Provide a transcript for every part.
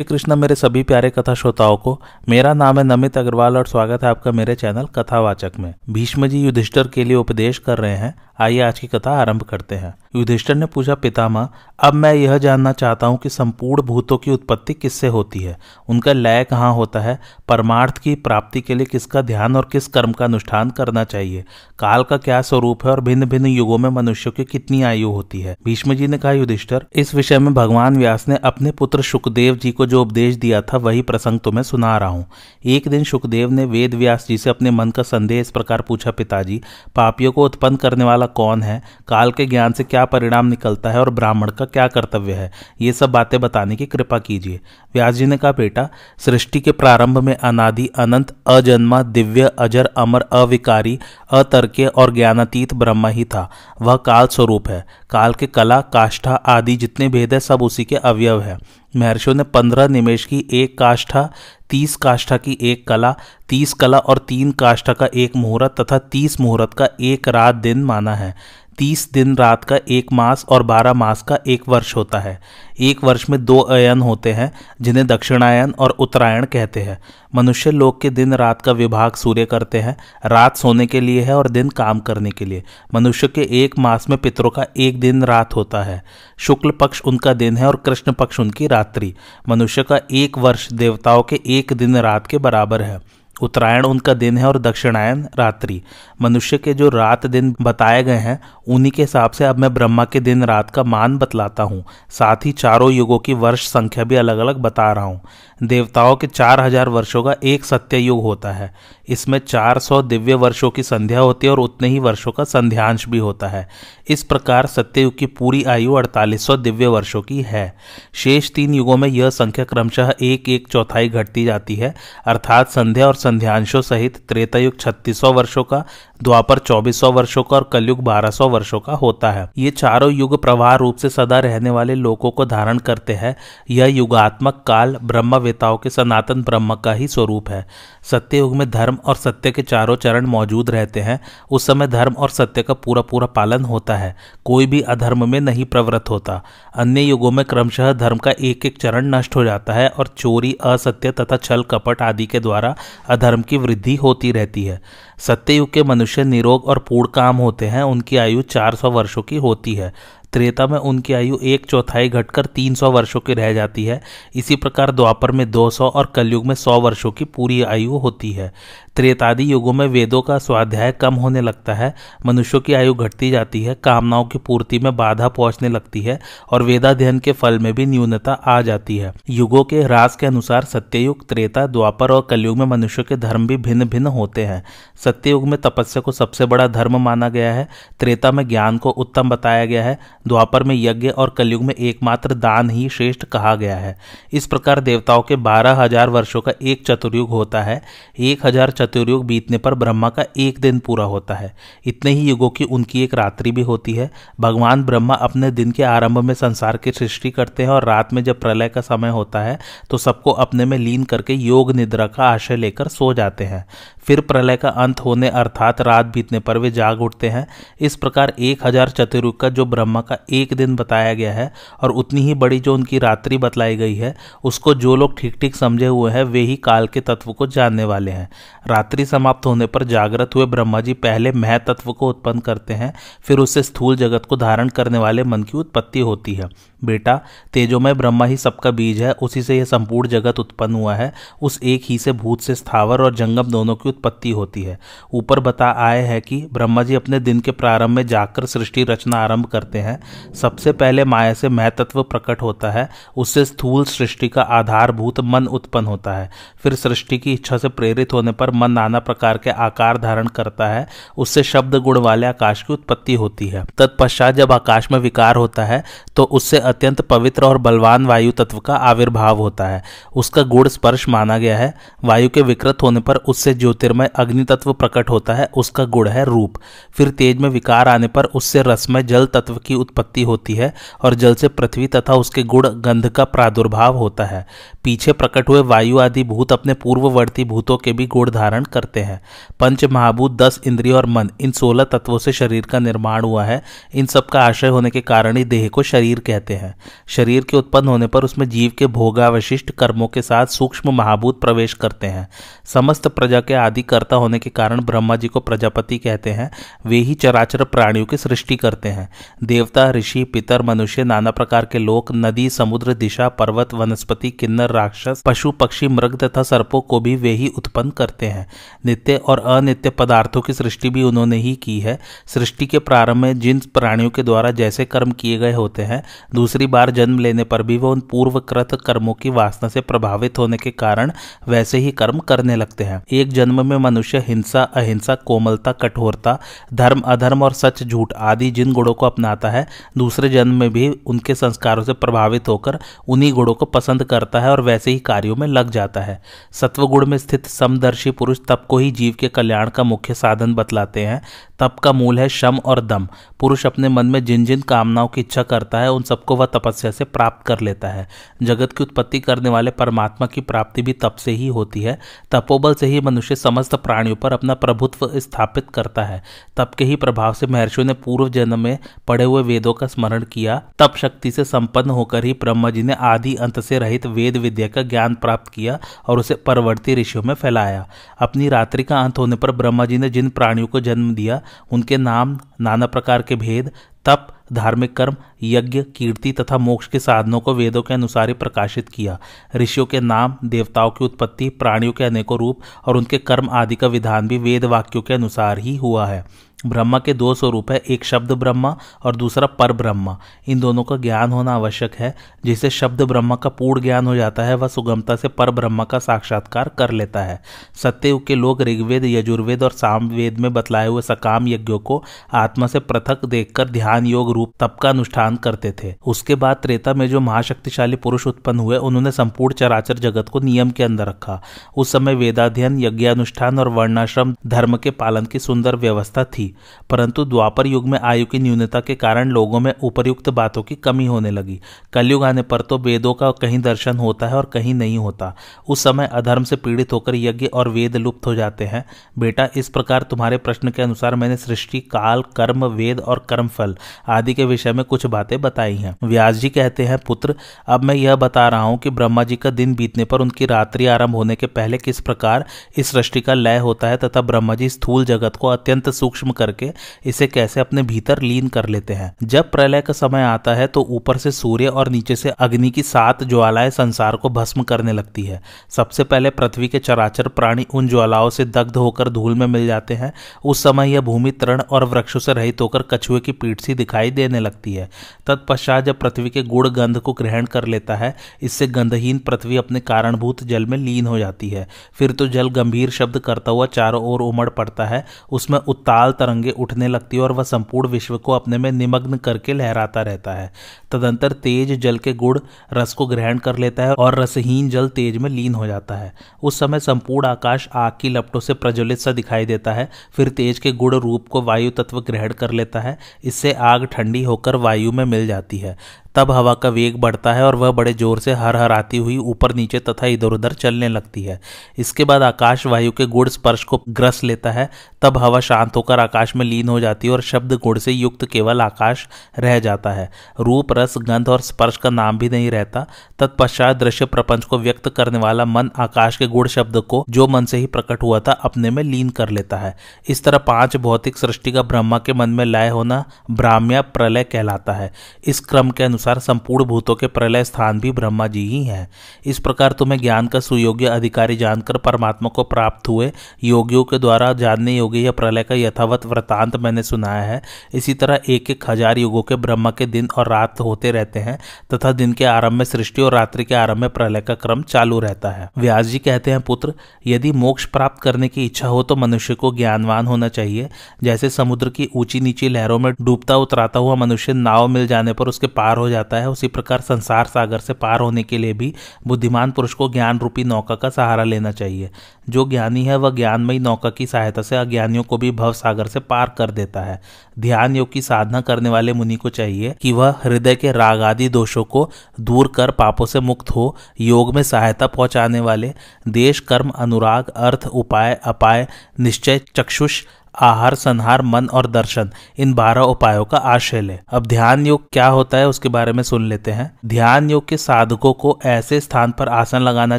श्री कृष्ण मेरे सभी प्यारे कथा श्रोताओं को, मेरा नाम है नमित अग्रवाल और स्वागत है आपका मेरे चैनल कथावाचक में। भीष्म जी युधिष्ठर के लिए उपदेश कर रहे हैं आइए आज की कथा आरंभ करते हैं। युधिष्ठर ने पूछा, पितामह, अब मैं यह जानना चाहता हूँ कि संपूर्ण भूतों की उत्पत्ति किससे होती है? उनका लय कहाँ होता है? परमार्थ की प्राप्ति के लिए किसका ध्यान और किस कर्म का अनुष्ठान करना चाहिए? काल का क्या स्वरूप है और भिन्न भिन्न युगों में मनुष्यों की कितनी आयु होती है? भीष्म जी ने कहा, युधिष्ठर, इस विषय में भगवान व्यास ने अपने पुत्र सुखदेव जी को जो उपदेश दिया था, वही प्रसंग तुम्हें सुना रहा हूँ। एक दिन सुखदेव ने वेद व्यास जी से अपने मन का संदेह इस प्रकार पूछा, पिताजी, पापियों को उत्पन्न करने वाला कौन है? काल के ज्ञान से क्या परिणाम निकलता है और ब्राह्मण का क्या कर्तव्य है? ये सब बातें बताने की कृपा कीजिए। व्यास जी ने कहा, बेटा, सृष्टि के प्रारंभ में अनादि, अनंत, अजन्मा, दिव्य, अजर, अमर, अविकारी, अतर्कीय और ज्ञानातीत ब्रह्म ही था। वह काल स्वरूप है। काल के कला, काष्ठा आदि जितने भेद है, सब उसी के अवयव है। महर्षियों ने पंद्रह निमेश की एक काष्ठा, तीस काष्ठा की एक कला, तीस कला और तीन काष्ठा का एक मुहूर्त तथा तीस मुहूर्त का एक रात दिन माना है। तीस दिन रात का एक मास और बारह मास का एक वर्ष होता है। एक वर्ष में दो अयन होते हैं, जिन्हें दक्षिणायन और उत्तरायण कहते हैं। मनुष्य लोक के दिन रात का विभाग सूर्य करते हैं, रात सोने के लिए है और दिन काम करने के लिए। मनुष्य के एक मास में पितरों का एक दिन रात होता है। शुक्ल पक्ष उनका दिन है और कृष्ण पक्ष उनकी रात्रि। मनुष्य का एक वर्ष देवताओं के एक दिन रात के बराबर है। उत्तरायण उनका दिन है और दक्षिणायन रात्रि। मनुष्य के जो रात दिन बताए गए हैं, उन्हीं के हिसाब से अब मैं ब्रह्मा के दिन रात का मान बतलाता हूँ। साथ ही चारों युगों की वर्ष संख्या भी अलग अलग बता रहा हूँ। देवताओं के चार हज़ार वर्षों का एक सत्य युग होता है। इसमें चार सौ दिव्य वर्षों की संध्या होती है और उतने ही वर्षों का संध्यांश भी होता है। इस प्रकार सत्ययुग की पूरी आयु अड़तालीस सौ दिव्य वर्षों की है। शेष तीन युगों में यह संख्या क्रमशः एक एक चौथाई घटती जाती है। अर्थात संध्या और संध्यांशों सहित त्रेतायुग छत्तीस सौ वर्षों का द्वापर चौबीस वर्षों का और कलयुग बारह सौ वर्षों का होता है। ये चारों युग प्रवाह रूप से सदा रहने वाले लोगों को धारण करते हैं। यह युगात्मक काल ब्रह्मवेताओं के सनातन ब्रह्म का ही स्वरूप है। सत्य युग में धर्म और सत्य के चारों चरण मौजूद रहते हैं। उस समय धर्म और सत्य का पूरा पूरा पालन होता है। कोई भी अधर्म में नहीं प्रवृत्त होता। अन्य युगों में क्रमशः धर्म का एक एक चरण नष्ट हो जाता है और चोरी, असत्य तथा छल कपट आदि के द्वारा अधर्म की वृद्धि होती रहती है। सत्ययुग के मनुष्य निरोग और पूर्ण काम होते हैं, उनकी आयु 400 वर्षों की होती है। त्रेता में उनकी आयु एक चौथाई घटकर 300 वर्षों की रह जाती है। इसी प्रकार द्वापर में 200 और कलयुग में 100 वर्षों की पूरी आयु होती है। त्रेतादि युगों में वेदों का स्वाध्याय कम होने लगता है, मनुष्यों की आयु घटती जाती है, कामनाओं की पूर्ति में बाधा पहुँचने लगती है, और वेदाध्ययन के फल में भी न्यूनता आ जाती है। युगों के ह्रास के अनुसार सत्ययुग, त्रेता, द्वापर और कलयुग में मनुष्यों के धर्म भी भिन्न भिन्न होते हैं। सत्ययुग में तपस्या को सबसे बड़ा धर्म माना गया है, त्रेता में ज्ञान को उत्तम बताया गया है, द्वापर में यज्ञ और कलयुग में एकमात्र दान ही श्रेष्ठ कहा गया है। इस प्रकार देवताओं के बारह हज़ार वर्षों का एक चतुर्युग होता है। एक हज़ार चतुर्युग बीतने पर ब्रह्मा का एक दिन पूरा होता है। इतने ही युगों की उनकी एक रात्रि भी होती है। भगवान ब्रह्मा अपने दिन के आरंभ में संसार की सृष्टि करते हैं और रात में जब प्रलय का समय होता है तो सबको अपने में लीन करके योग निद्रा का आशय लेकर सो जाते हैं। फिर प्रलय का अंत होने अर्थात रात बीतने पर वे जाग उठते हैं। इस प्रकार एक हज़ार चतुर्युग का जो ब्रह्मा का एक दिन बताया गया है और उतनी ही बड़ी जो उनकी रात्रि बतलाई गई है, उसको जो लोग ठीक ठीक समझे हुए हैं, वे ही काल के तत्व को जानने वाले हैं। रात्रि समाप्त होने पर जागृत हुए ब्रह्मा जी पहले मह तत्व को उत्पन्न करते हैं, फिर उससे स्थूल जगत को धारण करने वाले मन की उत्पत्ति होती है। बेटा तेजोमय ब्रह्मा ही सबका बीज है, उसी से यह संपूर्ण जगत उत्पन्न हुआ है। उस एक ही से भूत से स्थावर और जंगम दोनों की उत्पत्ति होती है। ऊपर बता आए है कि ब्रह्मा जी अपने दिन के प्रारंभ में जाकर सृष्टि रचना आरंभ करते हैं। सबसे पहले माया से महतत्व प्रकट होता है, उससे स्थूल सृष्टि का आधारभूत मन उत्पन्न होता है। फिर सृष्टि की इच्छा से प्रेरित होने पर मन नाना प्रकार के आकार धारण करता है, उससे शब्द, गुण वाले आकाश की उत्पत्ति होती है। तत्पश्चात जब आकाश में विकार होता है तो उससे अत्यंत पवित्र और बलवान वायु तत्व का आविर्भाव होता है। उसका गुण स्पर्श माना गया है। वायु के विकृत होने पर उससे ज्योतिर्मय अग्नि तत्व प्रकट होता है। उसका गुण है रूप। फिर तेज में विकार आने पर उससे रसमय जल तत्व की उत्पत्ति होती है और जल से पृथ्वी तथा उसके गुण, गंध का प्रादुर्भाव होता है। पीछे प्रकट हुए वायु आदि भूत अपने पूर्ववर्ती भूतों के भी गुण धारण करते हैं। पंच महाभूत, दस इंद्रिय और मन, इन सोलह तत्वों से शरीर का निर्माण हुआ है। इन सब का होने के कारण ही देह को शरीर कहते हैं। हैं। शरीर के उत्पन्न होने पर उसमें जीव के भोगावशिष्ट कर्मों के साथ सूक्ष्म महाभूत प्रवेश करते हैं। समस्त प्रजा के आदि कर्ता होने के कारण ब्रह्मा जी को प्रजापति कहते हैं। वे ही चराचर प्राणियों की सृष्टि करते हैं। देवता, ऋषि, पितर, मनुष्य, नाना प्रकार के लोक, नदी, समुद्र, दिशा, पर्वत, वनस्पति, किन्नर, राक्षस, पशु, पक्षी, मृग तथा सर्पों को भी वे ही उत्पन्न करते हैं। नित्य और अनित्य पदार्थों की सृष्टि भी उन्होंने ही की है। सृष्टि के प्रारंभ में जिन प्राणियों के द्वारा जैसे कर्म किए गए होते हैं, दूसरी बार जन्म लेने पर भी वो उन पूर्वकृत कर्मों की वासना से प्रभावित होने के कारण वैसे ही कर्म करने लगते हैं। एक जन्म में मनुष्य हिंसा, अहिंसा, कोमलता, कठोरता, धर्म, अधर्म और सच, झूठ आदि जिन गुणों को अपनाता है, दूसरे जन्म में भी उनके संस्कारों से प्रभावित होकर उन्हीं गुणों को पसंद करता है और वैसे ही कार्यों में लग जाता है। सत्वगुण में स्थित समदर्शी पुरुष तप को ही जीव के कल्याण का मुख्य साधन बतलाते हैं। तप का मूल है शम और दम। पुरुष अपने मन में जिन जिन कामनाओं की इच्छा करता है, उन सबको वह तपस्या से प्राप्त कर लेता है। जगत की उत्पत्ति करने वाले परमात्मा की प्राप्ति भी तप से ही होती है। तपोबल से ही मनुष्य समस्त प्राणियों पर अपना प्रभुत्व स्थापित करता है। तप के ही प्रभाव से महर्षियों ने पूर्व जन्म में पढ़े हुए वेदों का स्मरण किया। तप शक्ति से संपन्न होकर ही ब्रह्मा जी ने आदि अंत से रहित वेद विद्या का ज्ञान प्राप्त किया और उसे परवर्ती ऋषियों में फैलाया। अपनी रात्रि का अंत होने पर ब्रह्मा जी ने जिन प्राणियों को जन्म दिया, उनके नाम, नाना प्रकार के भेद, तप धार्मिक कर्म, यज्ञ, कीर्ति तथा मोक्ष के साधनों को वेदों के अनुसार ही प्रकाशित किया। ऋषियों के नाम, देवताओं की उत्पत्ति, प्राणियों के अनेकों रूप और उनके कर्म आदि का विधान भी वेद वाक्यों के अनुसार ही हुआ है। ब्रह्मा के दो स्वरूप है, एक शब्द ब्रह्मा और दूसरा पर ब्रह्मा। इन दोनों का ज्ञान होना आवश्यक है। जिसे शब्द ब्रह्मा का पूर्ण ज्ञान हो जाता है, वह सुगमता से पर ब्रह्मा का साक्षात्कार कर लेता है। सत्ययुग के लोग ऋग्वेद, यजुर्वेद और सामवेद में बतलाए हुए सकाम यज्ञों को आत्मा से पृथक देखकर ध्यान योग रूप तप का अनुष्ठान करते थे। उसके बाद त्रेता में जो महाशक्तिशाली पुरुष उत्पन्न हुए, उन्होंने संपूर्ण चराचर जगत को नियम के अंदर रखा। उस समय वेदाध्ययन, यज्ञानुष्ठान और वर्णाश्रम धर्म के पालन की सुंदर व्यवस्था थी। परंतु द्वापर युग में आयु की न्यूनता के कारण लोगों में उपयुक्त बातों की कमी होने लगी। कलयुग आने पर तो वेदों का कहीं दर्शन होता है और कहीं नहीं होता। उस समय अधर्म से पीड़ित होकर यज्ञ और वेद लुप्त हो जाते हैं। बेटा, इस प्रकार तुम्हारे प्रश्न के अनुसार मैंने सृष्टि, काल, कर्म, वेद और कर्म फल आदि के विषय में कुछ बातें बताई हैं। व्यास जी कहते हैं, पुत्र, अब मैं यह बता रहा हूँ कि ब्रह्मा जी का दिन बीतने पर उनकी रात्रि आरंभ होने के पहले किस प्रकार इस सृष्टि का लय होता है तथा ब्रह्मा जी स्थूल जगत को अत्यंत सूक्ष्म करके इसे कैसे अपने भीतर लीन कर लेते हैं। जब प्रलय का समय आता है तो ऊपर से सूर्य और नीचे से अग्नि की सात ज्वालाएँ संसार को भस्म करने लगती है। सबसे पहले पृथ्वी के चराचर प्राणी उन ज्वालाओं से दग्ध होकर धूल में मिल जाते हैं। उस समय यह भूमि तृण और वृक्षों से रहित होकर कछुए की पीठ सी दिखाई देने लगती है। तत्पश्चात जब पृथ्वी के गुड़ गंध को ग्रहण कर लेता है, इससे गंधहीन पृथ्वी अपने कारणभूत जल में लीन हो जाती है। फिर तो जल गंभीर शब्द करता हुआ चारों ओर उमड़ पड़ता है। उसमें उत्ताल तरंगे उठने लगती है और वह संपूर्ण विश्व को अपने में निमग्न करके लहराता रहता है। तदंतर तेज जल के गुड़ रस को ग्रहण कर लेता है और रसहीन जल तेज में लीन हो जाता है। उस समय संपूर्ण आकाश आग की लपटों से प्रज्वलित सा दिखाई देता है, फिर तेज के गुड़ रूप को वायु तत्व ग्रहण कर लेता है। इससे आग ठंडी होकर वायु में मिल जाती है। तब हवा का वेग बढ़ता है और वह बड़े ज़ोर से हर हर आती हुई ऊपर, नीचे तथा इधर उधर चलने लगती है। इसके बाद आकाश वायु के गुड़ स्पर्श को ग्रस लेता है। तब हवा शांत होकर आकाश में लीन हो जाती है और शब्द गुड़ से युक्त केवल आकाश रह जाता है। रूप, रस, गंध और स्पर्श का नाम भी नहीं रहता। तत्पश्चात दृश्य प्रपंच को व्यक्त करने वाला मन आकाश के गुड़ शब्द को जो मन से ही प्रकट हुआ था, अपने में लीन कर लेता है। इस तरह पाँच भौतिक सृष्टि का ब्रह्मा के मन में लय होना ब्राह्म्या प्रलय कहलाता है। इस क्रम के अनुसार संपूर्ण भूतों के प्रलय स्थान भी ब्रह्मा जी ही हैं। इस प्रकार तुम्हें ज्ञान का सुयोग्य अधिकारी जानकर परमात्मा को प्राप्त हुए योगियों के द्वारा जानने योग्य या प्रलय का यथावत वृतांत मैंने सुनाया है। इसी तरह एक एक हज़ार युगों के ब्रह्मा के दिन और रात होते रहते हैं तथा दिन के आरंभ में सृष्टि और रात्रि के आरंभ में प्रलय का क्रम चालू रहता है। व्यास जी कहते हैं, पुत्र, यदि मोक्ष प्राप्त करने की इच्छा हो तो मनुष्य को ज्ञानवान होना चाहिए। जैसे समुद्र की ऊँची नीची लहरों में डूबता उतराता हुआ मनुष्य नाव मिल जाने पर उसके पार हो जाता है, उसी प्रकार संसार सागर से पार होने के लिए भी बुद्धिमान पुरुष को ज्ञान रूपी नौका का सहारा लेना चाहिए। जो ज्ञानी है, वह ज्ञानमयी नौका की सहायता से अज्ञानियों को भी भव सागर से पार कर देता है। ध्यान योग की साधना करने वाले मुनि को चाहिए कि वह हृदय के राग आदि दोषों को दूर कर पापों से मुक्त हो, योग में सहायता पहुँचाने वाले देश, कर्म, अनुराग, अर्थ, उपाय, अपाय, निश्चय, चक्षुष आहार, संहार, मन और दर्शन, इन बारह उपायों का आश्रय ले। अब ध्यान योग क्या होता है, उसके बारे में सुन लेते हैं। ध्यान योग के साधकों को ऐसे स्थान पर आसन लगाना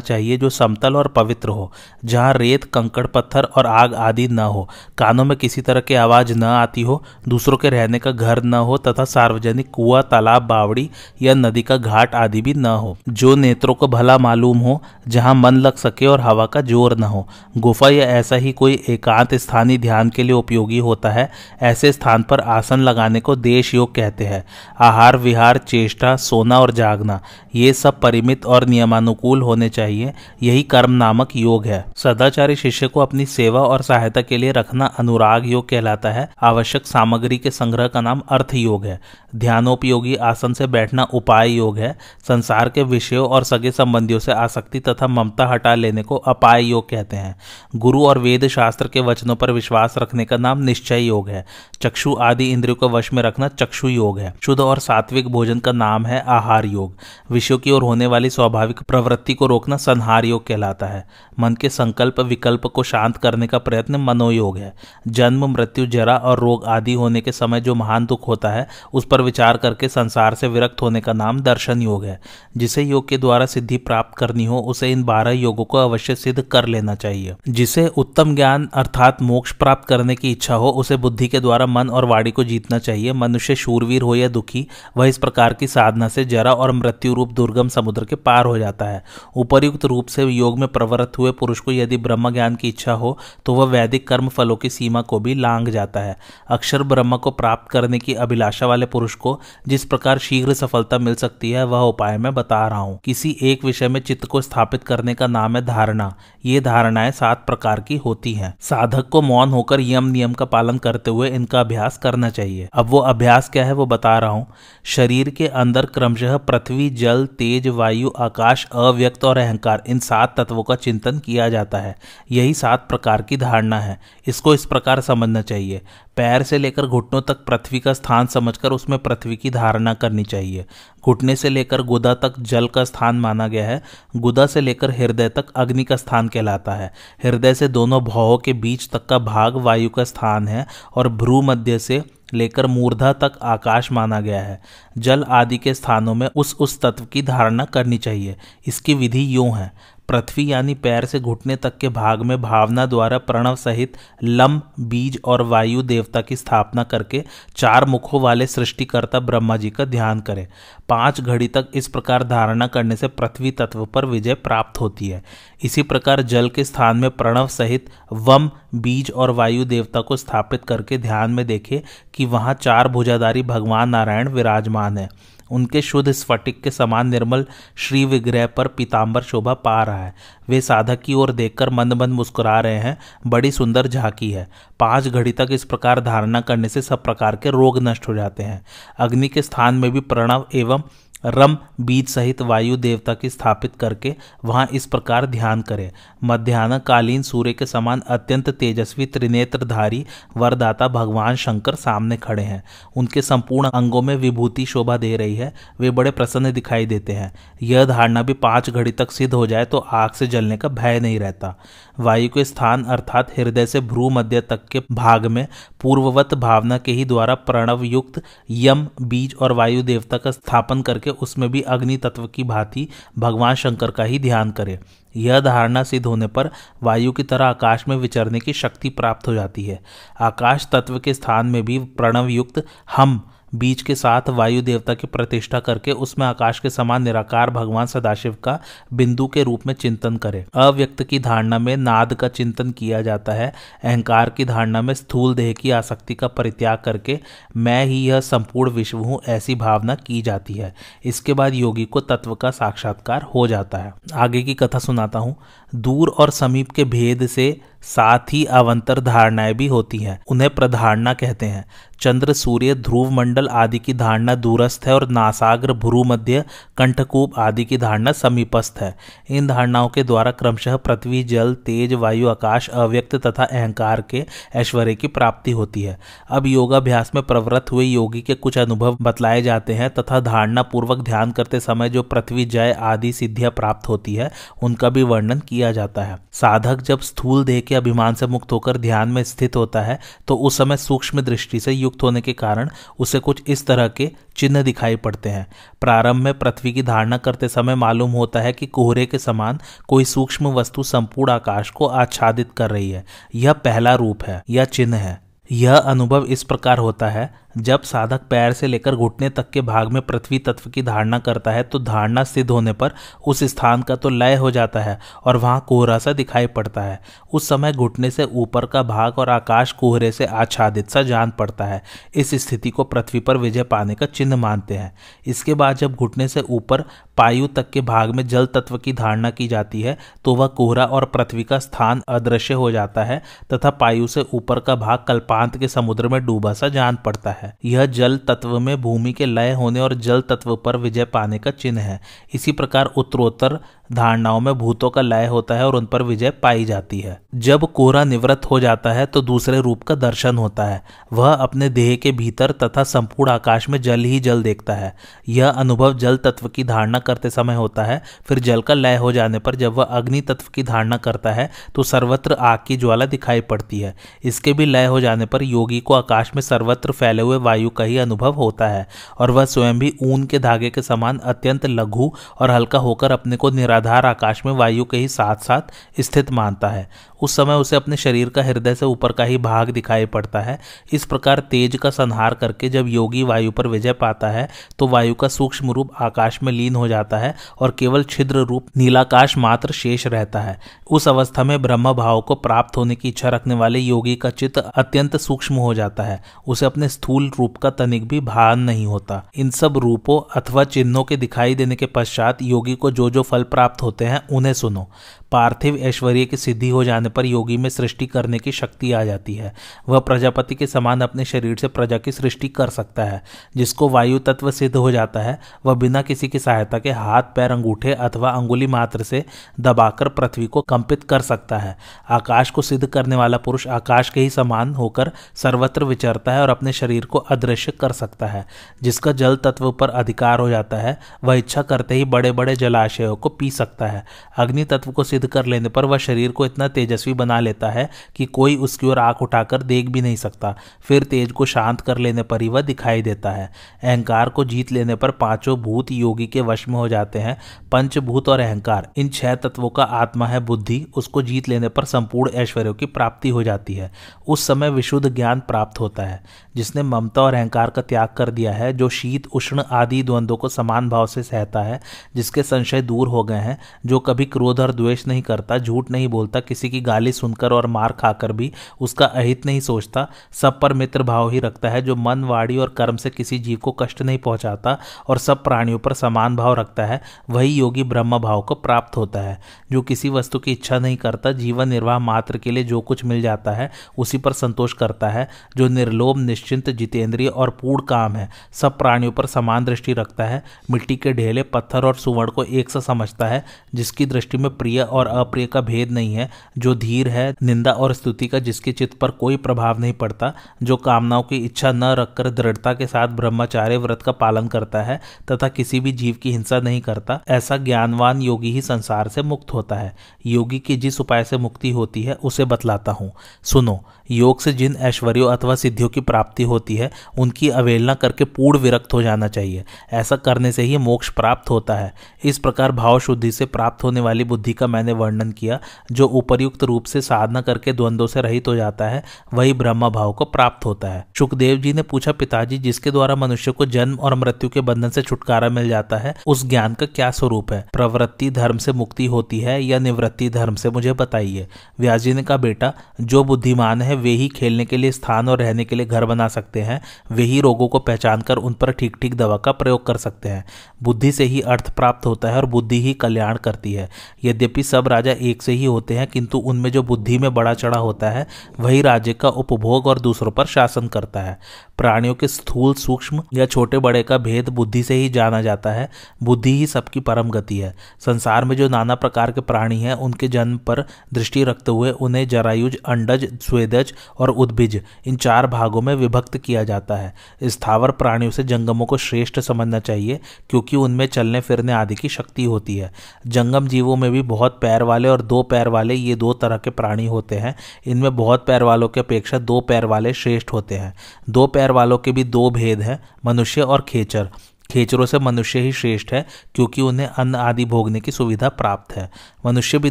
चाहिए जो समतल और पवित्र हो, जहाँ रेत, कंकड़, पत्थर और आग आदि न हो। कानों में किसी तरह की आवाज़ न आती हो, दूसरों के रहने का घर न हो तथा सार्वजनिक कुआ, तालाब, बावड़ी या नदी का घाट आदि भी न हो। जो नेत्रों को भला मालूम हो, जहाँ मन लग सके और हवा का ज़ोर न हो। गुफा या ऐसा ही कोई एकांत स्थानीय ध्यान के लिए उपयोगी होता है। ऐसे स्थान पर आसन लगाने को देश योग कहते हैं। आहार, विहार, चेष्टा, सोना और जागना, ये सब परिमित और नियमानुकूल होने चाहिए। यही कर्म नामक योग है। सदाचारी शिष्य को अपनी सेवा और सहायता के लिए रखना अनुराग योग कहलाता है। आवश्यक सामग्री के संग्रह का नाम अर्थ योग है। ध्यानोपयोगी आसन से बैठना उपाय योग है। संसार के विषयों और सगे संबंधियों से आसक्ति तथा ममता हटा लेने को अपाय योग कहते हैं। गुरु और वेद शास्त्र के वचनों पर विश्वास रखने का नाम निश्चय योग है। चक्षु आदि इंद्रियों को वश में रखना चक्षु योग है। शुद्ध और सात्विक भोजन का नाम है आहार योग। विषयों की ओर होने वाली स्वाभाविक प्रवृत्ति को रोकना संहार योग कहलाता है। मन के संकल्प विकल्प को शांत करने का प्रयत्न मनोयोग है। जन्म, मृत्यु, जरा और रोग आदि होने के समय जो महान दुख होता है, उस पर विचार करके संसार से विरक्त होने का नाम दर्शन योग है। जिसे योग के द्वारा सिद्धि प्राप्त करनी हो, उसे इन बारह योगों को अवश्य सिद्ध कर लेना चाहिए। जिसे उत्तम ज्ञान अर्थात मोक्ष प्राप्त करने की इच्छा हो, उसे बुद्धि के द्वारा मन और वाणी को जीतना चाहिए। मनुष्य शूरवीर हो या दुखी, वह इस प्रकार की साधना से जरा और मृत्यु रूप दुर्गम समुद्र के पार हो जाता है। उपरयुक्त रूप से योग में प्रवृत्त हुए पुरुष को यदि ब्रह्म ज्ञान की इच्छा हो तो वह वैदिक कर्म फलों की सीमा को भी लांग जाता है। अक्षर ब्रह्म को प्राप्त करने की अभिलाषा वाले पुरुष को जिस प्रकार शीघ्र सफलता मिल सकती है, वह उपाय मैं बता रहा हूँ। किसी एक विषय में चित्त को स्थापित करने का नाम है धारणा। ये धारणाएँ सात प्रकार की होती हैं। साधक को मौन होकर यम नियम का पालन करते हुए इनका अभ्यास करना चाहिए। अब वो अभ्यास क्या है वो बता रहा हूँ। शरीर के अंदर क्रमशः पृथ्वी, जल, तेज, वायु, आकाश, अव्यक्त और अहंकार, इन सात तत्वों का चिंतन किया जाता है। यही सात प्रकार की धारणा है। इसको इस प्रकार समझना चाहिए। पैर से लेकर घुटनों तक पृथ्वी का स्थान समझकर उसमें पृथ्वी की धारणा करनी चाहिए। घुटने से लेकर गुदा तक जल का स्थान माना गया है। गुदा से लेकर हृदय तक अग्नि का स्थान कहलाता है। हृदय से दोनों भावों के बीच तक का भाग वायु का स्थान है और भ्रू मध्य से लेकर मूर्धा तक आकाश माना गया है। जल आदि के स्थानों में उस उस तत्व की धारणा करनी चाहिए। इसकी विधि यूँ है। पृथ्वी यानी पैर से घुटने तक के भाग में भावना द्वारा प्रणव सहित लम, बीज और वायु देवता की स्थापना करके चार मुखों वाले सृष्टिकर्ता ब्रह्मा जी का ध्यान करें। पाँच घड़ी तक इस प्रकार धारणा करने से पृथ्वी तत्व पर विजय प्राप्त होती है। इसी प्रकार जल के स्थान में प्रणव सहित वम, बीज और वायु देवता को स्थापित करके ध्यान में देखें कि वहाँ चार भुजाधारी भगवान नारायण विराजमान है। उनके शुद्ध स्फटिक के समान निर्मल श्री विग्रह पर पीताम्बर शोभा पा रहा है। वे साधक की ओर देखकर मंद मंद मुस्कुरा रहे हैं। बड़ी सुंदर झांकी है। पाँच घड़ी तक इस प्रकार धारणा करने से सब प्रकार के रोग नष्ट हो जाते हैं। अग्नि के स्थान में भी प्रणव एवं रम, बीज सहित वायु देवता की स्थापित करके वहाँ इस प्रकार ध्यान करें। मध्यान्ह कालीन सूर्य के समान अत्यंत तेजस्वी त्रिनेत्रधारी वरदाता भगवान शंकर सामने खड़े हैं। उनके संपूर्ण अंगों में विभूति शोभा दे रही है। वे बड़े प्रसन्न दिखाई देते हैं। यह धारणा भी पाँच घड़ी तक सिद्ध हो जाए तो आग से जलने का भय नहीं रहता। वायु के स्थान अर्थात हृदय से भ्रू मध्य तक के भाग में पूर्ववत भावना के ही द्वारा प्रणव युक्त यम, बीज और वायु देवता का स्थापन करके उसमें भी अग्नि तत्व की भांति भगवान शंकर का ही ध्यान करें। यह धारणा सिद्ध होने पर वायु की तरह आकाश में विचरने की शक्ति प्राप्त हो जाती है। आकाश तत्व के स्थान में भी प्रणव युक्त हम बीज के साथ वायु देवता की प्रतिष्ठा करके उसमें आकाश के समान निराकार भगवान सदाशिव का बिंदु के रूप में चिंतन करे। अव्यक्त की धारणा में नाद का चिंतन किया जाता है। अहंकार की धारणा में स्थूल देह की आसक्ति का परित्याग करके मैं ही यह संपूर्ण विश्व हूँ, ऐसी भावना की जाती है। इसके बाद योगी को तत्व का साक्षात्कार हो जाता है। आगे की कथा सुनाता हूँ। दूर और समीप के भेद से साथ ही अवंतर धारणाएँ भी होती हैं, उन्हें प्रधारणा कहते हैं। चंद्र, सूर्य, ध्रुव मंडल आदि की धारणा दूरस्थ है और नासाग्र, भ्रू मध्य, कंठकूप आदि की धारणा समीपस्थ है। इन धारणाओं के द्वारा क्रमशः पृथ्वी, जल, तेज, वायु, आकाश, अव्यक्त तथा अहंकार के ऐश्वर्य की प्राप्ति होती है। अब योगाभ्यास में प्रवृत्त हुए योगी के कुछ अनुभव बतलाए जाते हैं तथा धारणा पूर्वक ध्यान करते समय जो पृथ्वी, जय आदि सिद्धियाँ प्राप्त होती है, उनका भी वर्णन किया जाता है। साधक जब स्थूल देह के अभिमान से मुक्त होकर ध्यान में स्थित होता है तो उस समय सूक्ष्म दृष्टि से युक्त होने के कारण उसे कुछ इस तरह के चिन्ह दिखाई पड़ते हैं। प्रारंभ में पृथ्वी की धारणा करते समय मालूम होता है कि कोहरे के समान कोई सूक्ष्म वस्तु संपूर्ण आकाश को आच्छादित कर रही है। यह पहला रूप है, यह चिन्ह है। यह अनुभव इस प्रकार होता है जब साधक पैर से लेकर घुटने तक के भाग में पृथ्वी तत्व की धारणा करता है तो धारणा सिद्ध होने पर उस स्थान का तो लय हो जाता है और वहाँ कोहरा सा दिखाई पड़ता है। उस समय घुटने से ऊपर का भाग और आकाश कोहरे से आच्छादित सा जान पड़ता है। इस स्थिति को पृथ्वी पर विजय पाने का चिन्ह मानते हैं। इसके बाद जब घुटने से ऊपर पायु तक के भाग में जल तत्व की धारणा की जाती है तो वह कोहरा और पृथ्वी का स्थान अदृश्य हो जाता है तथा पायु से ऊपर का भाग कल्पांत के समुद्र में डूबा सा जान पड़ता है। है। यह जल तत्व में भूमि के लय होने और जल तत्व पर विजय पाने का चिन्ह है। इसी प्रकार उत्तरोत्तर धारणाओं में भूतों का लय होता है और उन पर विजय पाई जाती है। जब कोहरा निवृत्त हो जाता है तो दूसरे रूप का दर्शन होता है। वह अपने देह के भीतर तथा संपूर्ण आकाश में जल ही जल देखता है। यह अनुभव जल तत्व की धारणा करते समय होता है। फिर जल का लय हो जाने पर जब वह अग्नि तत्व की धारणा करता है तो सर्वत्र आग की ज्वाला दिखाई पड़ती है। इसके भी लय हो जाने पर योगी को आकाश में सर्वत्र फैले हुए वायु का ही अनुभव होता है। और वह स्वयं भी ऊन के धागे के समान अत्यंत लघु और हल्का होकर अपने को निराधार आकाश में वायु के ही साथ साथ स्थित मानता है। उस समय उसे अपने शरीर का हृदय से ऊपर का ही भाग दिखाई पड़ता है। इस प्रकार तेज का संहार करके जब योगी वायु पर विजय पाता है तो वायु का सूक्ष्म रूप आकाश में लीन हो जाता है और केवल छिद्र रूप नीलाकाश मात्र शेष रहता है। उस अवस्था में ब्रह्म भाव को प्राप्त होने की इच्छा रखने वाले योगी का चित्त अत्यंत सूक्ष्म हो जाता है। उसे अपने स्थूल रूप का तनिक भी भान नहीं होता। इन सब रूपों अथवा चिन्हों के दिखाई देने के पश्चात योगी को जो जो फल प्राप्त होते हैं उन्हें सुनो। पार्थिव ऐश्वर्य की सिद्धि हो जाने पर योगी में सृष्टि करने की शक्ति आ जाती है। वह प्रजापति के समान अपने शरीर से प्रजा की सृष्टि कर सकता है। जिसको वायु तत्व सिद्ध हो जाता है, वह बिना किसी की सहायता के हाथ, पैर, अंगूठे अथवा अंगुली मात्र से दबाकर पृथ्वी को कंपित कर सकता है। आकाश को सिद्ध करने वाला पुरुष आकाश के ही समान होकर सर्वत्र विचरता है और अपने शरीर को अदृश्य कर सकता है। जिसका जल तत्व पर अधिकार हो जाता है, वह इच्छा करते ही बड़े बड़े जलाशयों को पी सकता है। अग्नि तत्व को सिद्ध सिद्ध कर लेने पर वह शरीर को इतना तेजस्वी बना लेता है कि कोई उसकी ओर आँख उठाकर देख भी नहीं सकता। फिर तेज को शांत कर लेने पर ही वह दिखाई देता है। अहंकार को जीत लेने पर पाँचों भूत योगी के वश में हो जाते हैं। पंचभूत और अहंकार, इन छह तत्वों का आत्मा है बुद्धि, उसको जीत लेने पर संपूर्ण ऐश्वर्यों की प्राप्ति हो जाती है। उस समय विशुद्ध ज्ञान प्राप्त होता है। जिसने ममता और अहंकार का त्याग कर दिया है, जो शीत, उष्ण आदि द्वंद्वों को समान भाव से सहता है, जिसके संशय दूर हो गए हैं, जो कभी क्रोध और द्वेष नहीं करता, झूठ नहीं बोलता, किसी की गाली सुनकर और मार खाकर भी उसका अहित नहीं सोचता, सब पर मित्र भाव ही रखता है, जो मन, वाणी और कर्म से किसी जीव को कष्ट नहीं पहुंचाता और सब प्राणियों पर समान भाव रखता है, वही योगी ब्रह्म भाव को प्राप्त होता है। जो किसी वस्तु की इच्छा नहीं करता, जीवन निर्वाह मात्र के लिए जो कुछ मिल जाता है, उसी पर संतोष करता है, जो निर्लोभ निश्चिंत जितेंद्रिय और पूर्ण काम है। सब प्राणियों पर समान दृष्टि रखता है। मिट्टी के ढेले, पत्थर और सुवर्ण को एक सा समझता है, जिसकी दृष्टि में प्रिय और अप्रिय का भेद नहीं है। जो धीर है, निंदा और स्तुति का, जिसके चित्त पर कोई प्रभाव नहीं पड़ता। जो कामनाओं की इच्छा न रखकर दृढ़ता के साथ ब्रह्मचार्य व्रत का पालन करता है, तथा किसी भी जीव की हिंसा नहीं करता, ऐसा ज्ञानवान योगी ही संसार से मुक्त होता है। योगी की जिस उपाय से मुक्ति होती है, उसे बतलाता हूँ। सुनो, योग से जिन ऐश्वर्यों अथवा सिद्धियों की प्राप्ति होती है, उनकी अवहेलना करके पूर्ण विरक्त हो जाना चाहिए। ऐसा करने से ही मोक्ष प्राप्त होता है। इस प्रकार भाव शुद्धि से प्राप्त होने वाली बुद्धि का मैंने वर्णन किया, जो उपरयुक्त रूप से साधना करके द्वंद्व से रहित हो जाता है, वही ब्रह्म भाव को प्राप्त होता है। सुखदेव जी ने पूछा, पिताजी, जिसके द्वारा मनुष्य को जन्म और मृत्यु के बंधन से छुटकारा मिल जाता है, उस ज्ञान का क्या स्वरूप है? प्रवृत्ति धर्म से मुक्ति होती है या निवृत्ति धर्म से, मुझे बताइए? व्यास जी ने कहा, बेटा, जो बुद्धिमान है, वे ही खेलने के लिए स्थान और रहने के लिए घर बना सकते हैं, वे ही रोगों को पहचान कर उन पर ठीक ठीक दवा का प्रयोग कर सकते हैं। बुद्धि से ही अर्थ प्राप्त होता है और बुद्धि ही कल्याण करती है। यद्यपि सब राजा एक से ही होते हैं, किंतु उनमें जो बुद्धि में बड़ा चढ़ा होता है, वही राज्य का उपभोग और दूसरों पर शासन करता है। प्राणियों के स्थूल सूक्ष्म या छोटे बड़े का भेद बुद्धि से ही जाना जाता है। बुद्धि ही सबकी परम गति है। संसार में जो नाना प्रकार के प्राणी हैं, उनके जन्म पर दृष्टि रखते हुए उन्हें जरायुज, अंडज, स्वेदज और उद्भिज, इन चार भागों में विभक्त किया जाता है। स्थावर प्राणियों से जंगमों को श्रेष्ठ समझना चाहिए, क्योंकि उनमें चलने फिरने आदि की शक्ति होती है। जंगम जीवों में भी बहुत पैर वाले और दो पैर वाले ये दो तरह के प्राणी होते हैं। इनमें बहुत पैर वालों की अपेक्षा दो पैर वाले श्रेष्ठ होते हैं। दो पैर वालों के भी दो भेद हैं, मनुष्य और खेचर। खेचरों से मनुष्य ही श्रेष्ठ है, क्योंकि उन्हें अन्न आदि भोगने की सुविधा प्राप्त है। मनुष्य भी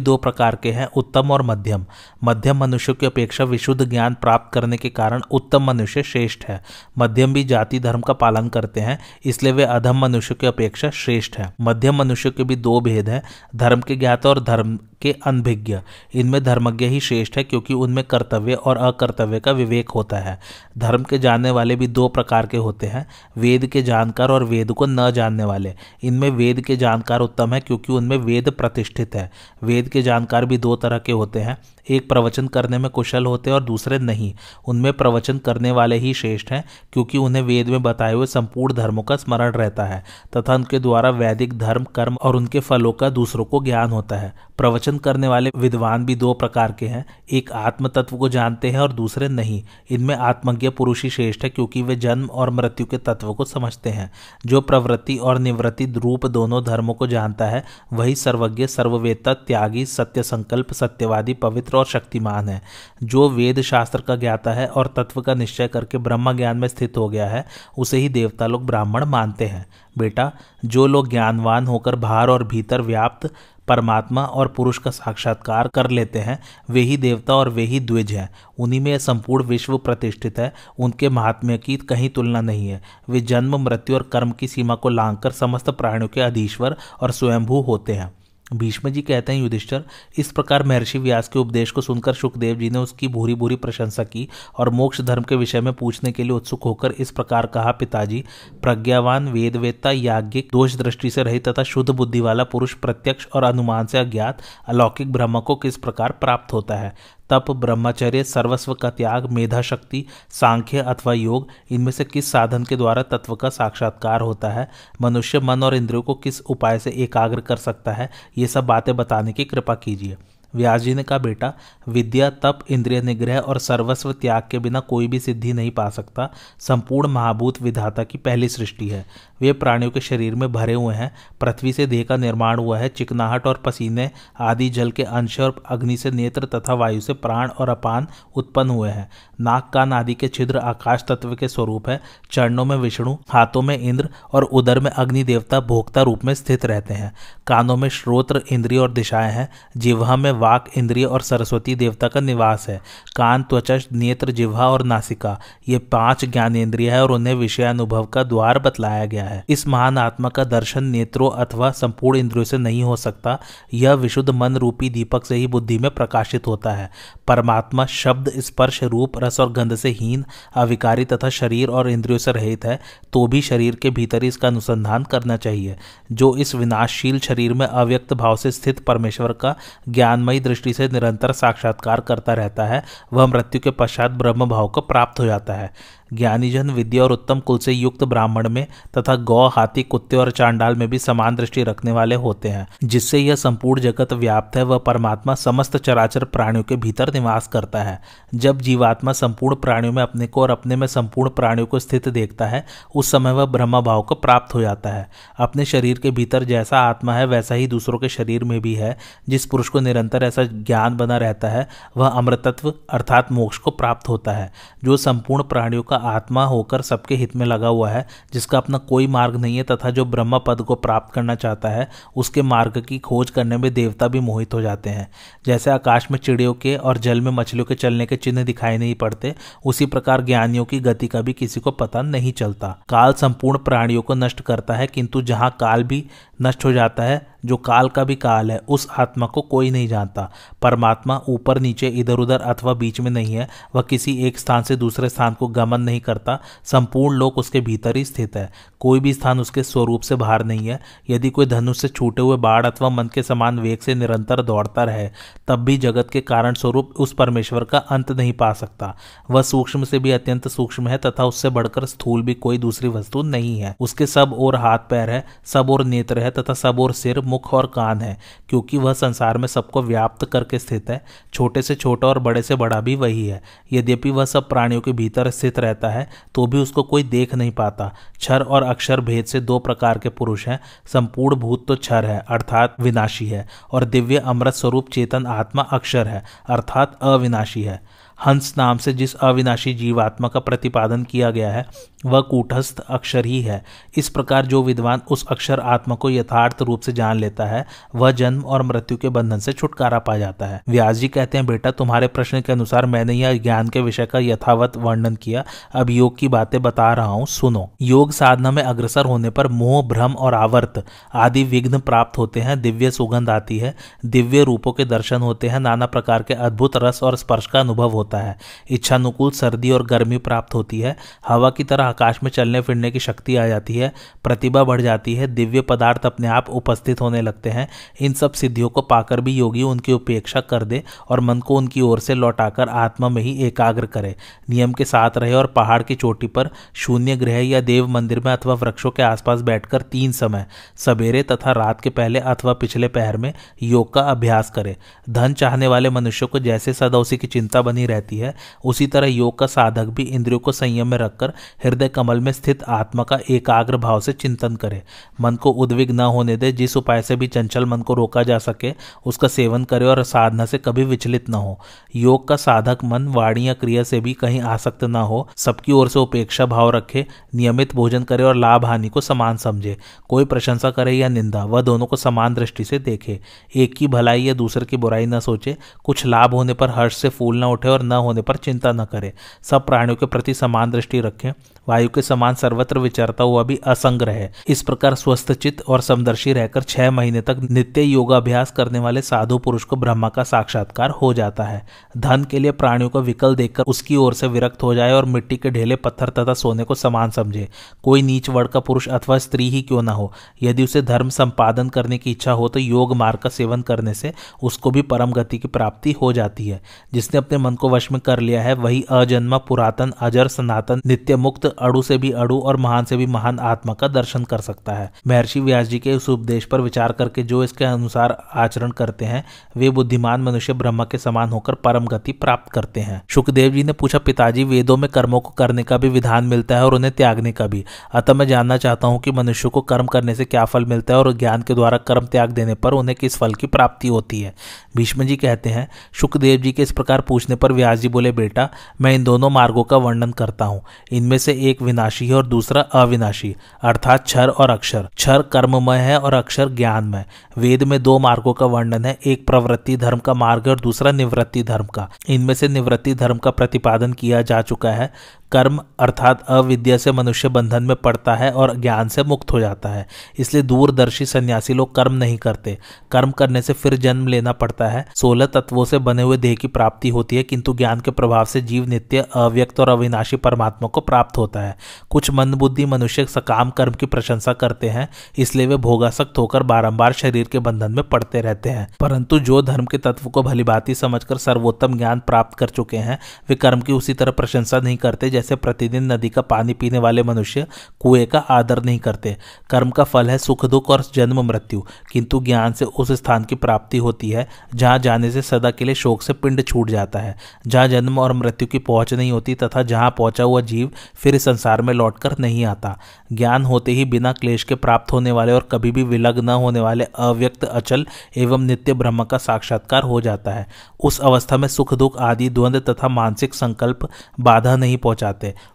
दो प्रकार के हैं, उत्तम और मध्यम। मध्यम मनुष्य की अपेक्षा विशुद्ध ज्ञान प्राप्त करने के कारण उत्तम मनुष्य श्रेष्ठ है। मध्यम भी जाति धर्म का पालन करते हैं, इसलिए वे अधम मनुष्य की अपेक्षा श्रेष्ठ है। मध्यम मनुष्य के भी दो भेद हैं, धर्म के ज्ञाता और धर्म के अनभिज्ञ। इनमें धर्मज्ञ ही श्रेष्ठ है, क्योंकि उनमें कर्तव्य और अकर्तव्य का विवेक होता है। धर्म के जानने वाले भी दो प्रकार के होते हैं, वेद के जानकार और वेद को न जानने वाले। इनमें वेद के जानकार उत्तम है क्योंकि उनमें वेद प्रतिष्ठित है। वेद के जानकार भी दो तरह के होते हैं। एक प्रवचन करने में कुशल होते हैं और दूसरे नहीं। उनमें प्रवचन करने वाले ही श्रेष्ठ हैं, क्योंकि उन्हें वेद में बताए हुए संपूर्ण धर्मों का स्मरण रहता है, तथा उनके द्वारा वैदिक धर्म, कर्म और उनके फलों का दूसरों को ज्ञान होता है। प्रवचन करने वाले विद्वान भी दो प्रकार के हैं, एक आत्म तत्व को जानते हैं और दूसरे नहीं। इनमें आत्मज्ञ पुरुष ही श्रेष्ठ है, क्योंकि वे जन्म और मृत्यु के तत्व को समझते हैं। जो प्रवृत्ति और निवृत्ति रूप दोनों धर्मों को जानता है, वही सर्वज्ञ, सर्ववेत्ता, त्यागी सत्य संकल्प सत्यवादी, पवित्र और शक्तिमान है, जो वेद शास्त्र का ज्ञाता है और तत्व का निश्चय करके ब्रह्म ज्ञान में स्थित हो गया है, उसे ही देवता लोग ब्राह्मण मानते हैं। बेटा, जो लोग ज्ञानवान होकर बाहर और भीतर व्याप्त परमात्मा और पुरुष का साक्षात्कार कर लेते हैं, वे ही देवता और वे ही द्विज हैं। उन्हीं में संपूर्ण विश्व प्रतिष्ठित है, उनके महात्म्य की कहीं तुलना नहीं है। वे जन्म, मृत्यु और कर्म की सीमा को लांघकर समस्त प्राणियों के अधीश्वर और स्वयंभू होते हैं। भीष्म जी कहते हैं, युधिष्ठर, इस प्रकार महर्षि व्यास के उपदेश को सुनकर सुखदेव जी ने उसकी भूरी भूरी प्रशंसा की और मोक्ष धर्म के विषय में पूछने के लिए उत्सुक होकर इस प्रकार कहा, पिताजी, प्रज्ञावान, वेदवेत्ता, याज्ञिक दोष दृष्टि से रहित तथा शुद्ध बुद्धि वाला पुरुष प्रत्यक्ष और अनुमान से अज्ञात अलौकिक ब्रह्म को किस प्रकार प्राप्त होता है? तप, ब्रह्मचर्य, सर्वस्व का त्याग मेधा शक्ति सांख्य अथवा योग, इनमें से किस साधन के द्वारा तत्व का साक्षात्कार होता है? मनुष्य मन और इंद्रियों को किस उपाय से एकाग्र कर सकता है? ये सब बातें बताने की कृपा कीजिए। व्यास जी ने कहा, बेटा, विद्या तप, इंद्रिय निग्रह और सर्वस्व त्याग के बिना कोई भी सिद्धि नहीं पा सकता। संपूर्ण महाभूत विधाता की पहली सृष्टि है। वे प्राणियों के शरीर में भरे हुए हैं। पृथ्वी से देह का निर्माण हुआ है। चिकनाहट और पसीने आदि जल के अंश और अग्नि से नेत्र तथा वायु से प्राण और अपान उत्पन्न हुए हैं। नाक, कान आदि के छिद्र आकाश तत्व के स्वरूप है। चरणों में विष्णु, हाथों में इंद्र और उदर में अग्नि देवता भोक्ता रूप में स्थित रहते हैं। कानों में श्रोत्र, इंद्रिय और दिशाएँ हैं। जिह्वा में वाक इंद्रिय और सरस्वती देवता का निवास है। कान, त्वचा, नेत्र, जिह्वा और नासिका, ये पाँच ज्ञानेन्द्रिय है और उन्हें विषयानुभव का द्वार बतलाया गया है। इस महान आत्मा का दर्शन नेत्रों अथवा संपूर्ण इंद्रियों से नहीं हो सकता। यह विशुद्ध मन रूपी दीपक से ही बुद्धि में प्रकाशित होता है। परमात्मा शब्द, स्पर्श, रूप, रस और गंध से हीन, अविकारी तथा शरीर और इंद्रियों से रहित है तो भी शरीर के भीतर इसका अनुसंधान करना चाहिए। जो इस विनाशशील शरीर में अव्यक्त भाव से स्थित परमेश्वर का ज्ञानमयी दृष्टि से निरंतर साक्षात्कार करता रहता है, वह मृत्यु के पश्चात ब्रह्म भाव को प्राप्त हो जाता है। ज्ञानीजन, विद्या और उत्तम कुल से युक्त ब्राह्मण में तथा गौ, हाथी, कुत्ते और चांडाल में भी समान दृष्टि रखने वाले होते हैं, जिससे यह संपूर्ण जगत व्याप्त है वह परमात्मा समस्त चराचर प्राणियों के भीतर निवास करता है। जब जीवात्मा संपूर्ण प्राणियों में अपने को और अपने में संपूर्ण प्राणियों को स्थित देखता है, उस समय वह ब्रह्म भाव को प्राप्त हो जाता है। अपने शरीर के भीतर जैसा आत्मा है, वैसा ही दूसरों के शरीर में भी है। जिस पुरुष को निरंतर ऐसा ज्ञान बना रहता है, वह अमृतत्व अर्थात मोक्ष को प्राप्त होता है, जो संपूर्ण प्राणियों का आत्मा होकर सबके हित में लगा हुआ है, जिसका अपना कोई मार्ग नहीं है तथा जो ब्रह्म पद को प्राप्त करना चाहता है, उसके मार्ग की खोज करने में देवता भी मोहित हो जाते हैं। जैसे आकाश में चिड़ियों के और जल में मछलियों के चलने के चिन्ह दिखाई नहीं पड़ते, उसी प्रकार ज्ञानियों की गति का भी किसी को पता नहीं चलता। काल संपूर्ण प्राणियों को नष्ट करता है, किंतु जहाँ काल भी नष्ट हो जाता है जो काल का भी काल है, उस आत्मा को कोई नहीं जानता। परमात्मा ऊपर, नीचे इधर उधर अथवा बीच में नहीं है, वह किसी एक स्थान से दूसरे स्थान को गमन नहीं करता, संपूर्ण लोक उसके भीतर ही स्थित है। कोई भी स्थान उसके स्वरूप से बाहर नहीं है। यदि कोई धनुष से छूटे हुए बाढ़ अथवा मन के समान वेग से निरंतर दौड़ता रहे, तब भी जगत के कारण स्वरूप उस परमेश्वर का अंत नहीं पा सकता। वह सूक्ष्म से भी अत्यंत सूक्ष्म है तथा उससे बढ़कर स्थूल भी कोई दूसरी वस्तु नहीं है। उसके सब और हाथ पैर है, सब और नेत्र है तथा सब और सिर मुख और कान है, क्योंकि वह संसार में सबको व्याप्त करके स्थित है। छोटे से छोटा और बड़े से बड़ा भी वही है। यद्यपि वह सब प्राणियों के भीतर स्थित रहता है तो भी उसको कोई देख नहीं पाता। क्षर और अक्षर भेद से दो प्रकार के पुरुष हैं। संपूर्ण भूत तो क्षर है, अर्थात विनाशी है, और दिव्य अमृत स्वरूप चेतन आत्मा अक्षर है, अर्थात अविनाशी है। हंस नाम से जिस अविनाशी जीवात्मा का प्रतिपादन किया गया है, वह कूटस्थ अक्षर ही है। इस प्रकार जो विद्वान उस अक्षर आत्मा को यथार्थ रूप से जान लेता है, वह जन्म और मृत्यु के बंधन से छुटकारा पा जाता है। व्यास जी कहते हैं, बेटा, तुम्हारे प्रश्न के अनुसार मैंने यह ज्ञान के विषय का यथावत वर्णन किया। अब योग की बातें बता रहा हूँ, सुनो। योग साधना में अग्रसर होने पर मोह, भ्रम और आवर्त आदि विघ्न प्राप्त होते हैं, दिव्य सुगंध आती है, दिव्य रूपों के दर्शन होते हैं, नाना प्रकार के अद्भुत रस और स्पर्श का अनुभव होता है। इच्छानुकूल सर्दी और गर्मी प्राप्त होती है। हवा की तरह आकाश में चलने फिरने की शक्ति आ जाती है। प्रतिभा बढ़ जाती है। दिव्य पदार्थ अपने आप उपस्थित होने लगते हैं। इन सब सिद्धियों को पाकर भी योगी उनकी उपेक्षा कर दे और मन को उनकी ओर से लौटाकर आत्मा में ही एकाग्र करे। नियम के साथ रहे और पहाड़ की चोटी पर शून्य ग्रह या देव मंदिर में अथवा वृक्षों के आसपास बैठकर तीन समय, सवेरे तथा रात के पहले अथवा पिछले पहर में योग का अभ्यास करे। धन चाहने वाले मनुष्यों को जैसे सदौसी की चिंता बनी रहती है। उसी तरह योग का साधक भी इंद्रियों को संयम में रखकर हृदय कमल में स्थित आत्मा का एकाग्र भाव से चिंतन करे। मन को उद्विग न होने दे, जिस उपाय से भी चंचल मन को रोका जा सके, उसका सेवन करे और साधना से कभी विचलित न हो। योग का साधक मन वाणी या क्रिया से भी कहीं आसक्त न हो, सबकी ओर से उपेक्षा भाव रखे, नियमित भोजन करे और लाभ हानि को समान समझे। कोई प्रशंसा करे या निंदा, वह दोनों को समान दृष्टि से देखे। एक की भलाई या दूसरे की बुराई न सोचे, कुछ लाभ होने पर हर्ष से फूल न उठे और न होने पर चिंता न करें। सब प्राणियों के प्रति समान दृष्टि रखें। वायु के समान सर्वत्र विचरता हुआ भी असंग रहे। इस प्रकार स्वस्थ चित्त और समदर्शी रहकर छह महीने तक नित्य योगाभ्यास करने वाले साधु पुरुष को ब्रह्मा का साक्षात्कार हो जाता है। धन के लिए प्राणियों को विकल देखकर उसकी ओर से विरक्त हो जाए और मिट्टी के ढेले, पत्थर तथा सोने को समान समझे। कोई नीच वर्ग का पुरुष अथवा स्त्री ही क्यों ना हो? यदि उसे धर्म संपादन करने की इच्छा हो तो योग मार्ग का सेवन करने से उसको भी परम गति की प्राप्ति हो जाती है। जिसने अपने मन को वश में कर लिया है, वही अजन्मा, पुरातन, अजर, सनातन, नित्य मुक्त अड़ु से भी अड़ु और महान से भी महान आत्मा का दर्शन कर सकता है। महर्षि व्यास जी के उस उपदेश पर विचार करके जो इसके अनुसार आचरण करते हैं, वे बुद्धिमान मनुष्य ब्रह्म के समान होकर परम गति प्राप्त करते हैं। सुखदेव जी ने पूछा, पिताजी, वेदों में कर्मों को करने का भी विधान मिलता है और उन्हें त्यागने का भी। अतः मैं जानना चाहता हूँ कि मनुष्य को कर्म करने से क्या फल मिलता है और ज्ञान के द्वारा कर्म त्याग देने पर उन्हें किस फल की प्राप्ति होती है? भीष्म जी कहते हैं सुखदेव जी के इस प्रकार पूछने पर व्यास जी बोले, बेटा, मैं इन दोनों मार्गों का वर्णन करता हूँ। इनमें से एक विनाशी है और दूसरा अविनाशी, अर्थात क्षर और अक्षर। क्षर कर्ममय है और अक्षर ज्ञानमय। वेद में दो मार्गों का वर्णन है, एक प्रवृत्ति धर्म का मार्ग और दूसरा निवृत्ति धर्म का। इनमें से निवृत्ति धर्म का प्रतिपादन किया जा चुका है। कर्म अर्थात अविद्या से मनुष्य बंधन में पड़ता है और ज्ञान से मुक्त हो जाता है। इसलिए दूरदर्शी सन्यासी लोग कर्म नहीं करते। कर्म करने से फिर जन्म लेना पड़ता है। सोलह तत्वों से बने हुए देह की प्राप्ति होती है, किंतु ज्ञान के प्रभाव से जीव नित्य अव्यक्त और अविनाशी परमात्मा को प्राप्त होता है। कुछ मंदबुद्धि मनुष्य सकाम कर्म की प्रशंसा करते हैं, इसलिए वे भोगासक्त होकर बारंबार शरीर के बंधन में पड़ते रहते हैं। परंतु जो धर्म के तत्व को भलीभांति समझकर सर्वोत्तम ज्ञान प्राप्त कर चुके हैं, वे कर्म की उसी तरह प्रशंसा नहीं करते जैसे प्रतिदिन नदी का पानी पीने वाले मनुष्य कुएँ का आदर नहीं करते। कर्म का फल है सुख, दुख और जन्म मृत्यु। किंतु ज्ञान से उस स्थान की प्राप्ति होती है, जहाँ जाने से सदा के लिए शोक से पिंड छूट जाता है। जहाँ जन्म और मृत्यु की पहुँच नहीं होती तथा जहाँ पहुँचा हुआ जीव फिर संसार में लौटकर नहीं आता। ज्ञान होते ही बिना क्लेश के प्राप्त होने वाले और कभी भी विलग न होने वाले अव्यक्त, अचल एवं नित्य ब्रह्म का साक्षात्कार हो जाता है। उस अवस्था में सुख, दुख आदि, द्वंद्व तथा मानसिक संकल्प बाधा नहीं पहुंचाते।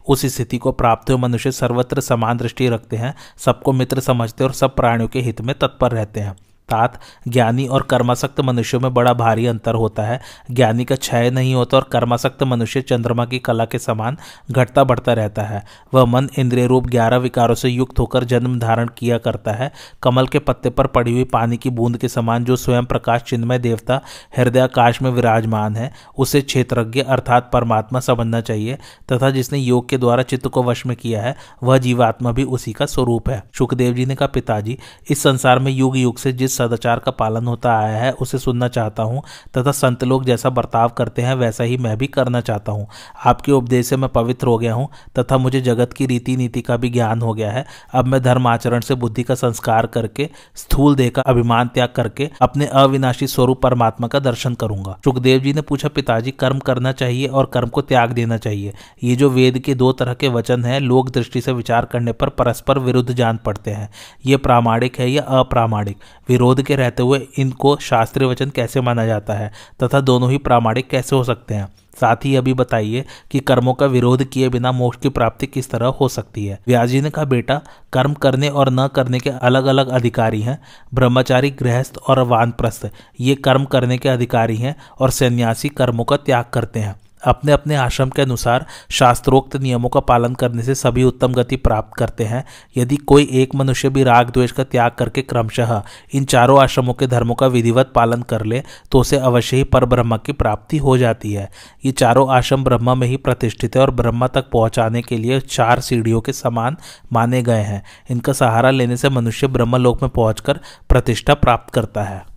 उस स्थिति को प्राप्त हुए मनुष्य सर्वत्र समान दृष्टि रखते हैं, सबको मित्र समझते और सब प्राणियों के हित में तत्पर रहते हैं। अर्थात ज्ञानी और कर्मासक्त मनुष्यों में बड़ा भारी अंतर होता है। ज्ञानी का क्षय नहीं होता और कर्मासक्त मनुष्य चंद्रमा की कला के समान घटता बढ़ता रहता है। वह मन इंद्रिय रूप ग्यारह विकारों से युक्त होकर जन्म धारण किया करता है। कमल के पत्ते पर पड़ी हुई पानी की बूंद के समान जो स्वयं प्रकाश चिन्मय देवता हृदयाकाश में विराजमान है, उसे क्षेत्रज्ञ अर्थात परमात्मा समझना चाहिए तथा जिसने योग के द्वारा चित्त को वश में किया है, वह जीवात्मा भी उसी का स्वरूप है। सुखदेव जी ने कहा, पिताजी, इस संसार में युग युग से जिस सदाचार का पालन होता आया है, उसे सुनना चाहता हूँ, तथा संत लोग जैसा बर्ताव करते हैं, वैसा ही मैं भी करना चाहता हूँ। आपके उपदेश से मैं पवित्र हो गया हूँ, तथा मुझे जगत की रीति नीति का भी ज्ञान हो गया है। अब मैं धर्म आचरण से बुद्धि का संस्कार करके, स्थूल का अभिमान त्याग करके, अपने अविनाशी स्वरूप परमात्मा का दर्शन करूँगा। सुखदेव जी ने पूछा, पिताजी, कर्म करना चाहिए और कर्म को त्याग देना चाहिए। ये जो वेद के दो तरह के वचन हैं, लोक दृष्टि से विचार करने पर परस्पर विरुद्ध जान पड़ते हैं। ये प्रामाणिक है या अप्रामाणिक? विरोध के रहते हुए इनको शास्त्रीय वचन कैसे माना जाता है तथा दोनों ही प्रामाणिक कैसे हो सकते हैं? साथ ही अभी बताइए कि कर्मों का विरोध किए बिना मोक्ष की प्राप्ति किस तरह हो सकती है? व्यास जी ने कहा, बेटा, कर्म करने और न करने के अलग अलग अधिकारी हैं। ब्रह्मचारी, गृहस्थ और वानप्रस्थ, ये कर्म करने के अधिकारी हैं और सन्यासी कर्मों का त्याग करते हैं। अपने अपने आश्रम के अनुसार शास्त्रोक्त नियमों का पालन करने से सभी उत्तम गति प्राप्त करते हैं। यदि कोई एक मनुष्य भी राग द्वेष का त्याग करके क्रमशः इन चारों आश्रमों के धर्मों का विधिवत पालन कर ले तो उसे अवश्य ही पर ब्रह्म की प्राप्ति हो जाती है। ये चारों आश्रम ब्रह्मा में ही प्रतिष्ठित है और ब्रह्मा तक पहुँचाने के लिए चार सीढ़ियों के समान माने गए हैं। इनका सहारा लेने से मनुष्य ब्रह्मलोक में पहुंचकर प्रतिष्ठा प्राप्त करता है।